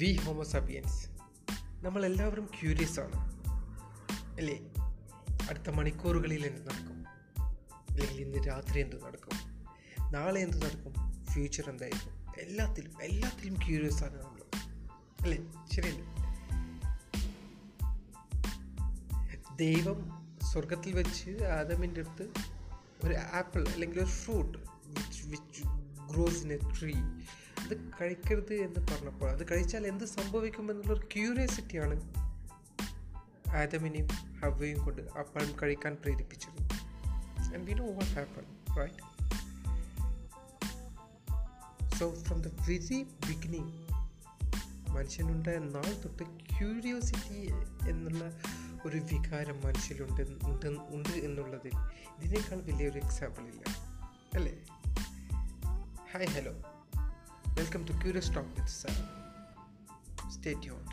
V Homo sapiens നമ്മളെല്ലാവരും curious ആണ്. അല്ലേ? അടുത്ത മണിക്കൂറുകളിൽ എന്ത് നടക്കും? അല്ലെങ്കിൽ ഇന്ന് രാത്രി എന്ത് നടക്കും? നാളെ എന്ത് നടക്കും? ഫ്യൂച്ചർ എന്തായിരിക്കും? എല്ലാത്തിലും എല്ലാത്തിലും ക്യൂരിയസ് ആണ് നമ്മൾ അല്ലേ? ശരിയല്ലേ? ദൈവം സ്വർഗത്തിൽ വെച്ച് ആദമിന്റെ അടുത്ത് ഒരു ആപ്പിൾ അല്ലെങ്കിൽ ഒരു fruit which which grows in a tree അത് കഴിക്കരുത് എന്ന് പറഞ്ഞപ്പോൾ അത് കഴിച്ചാൽ എന്ത് സംഭവിക്കും സംഭവിക്കുമെന്നുള്ളൊരു ക്യൂരിയോസിറ്റിയാണ് ആദമിനെയും ഹവയും കൊണ്ട് ആ പഴം കഴിക്കാൻ പ്രേരിപ്പിച്ചത്. And we know what right so from the very beginning മനുഷ്യനുണ്ടായ നാൾ തൊട്ട് ക്യൂരിയോസിറ്റി എന്നുള്ള ഒരു വികാരം മനുഷ്യരുണ്ട് ഉണ്ട് ഉണ്ട് എന്നുള്ളതിൽ ഇതിനേക്കാൾ വലിയൊരു എക്സാമ്പിൾ ഇല്ല. അല്ലേ? Hi hello Welcome to Curious Talk with Sam. Stay tuned.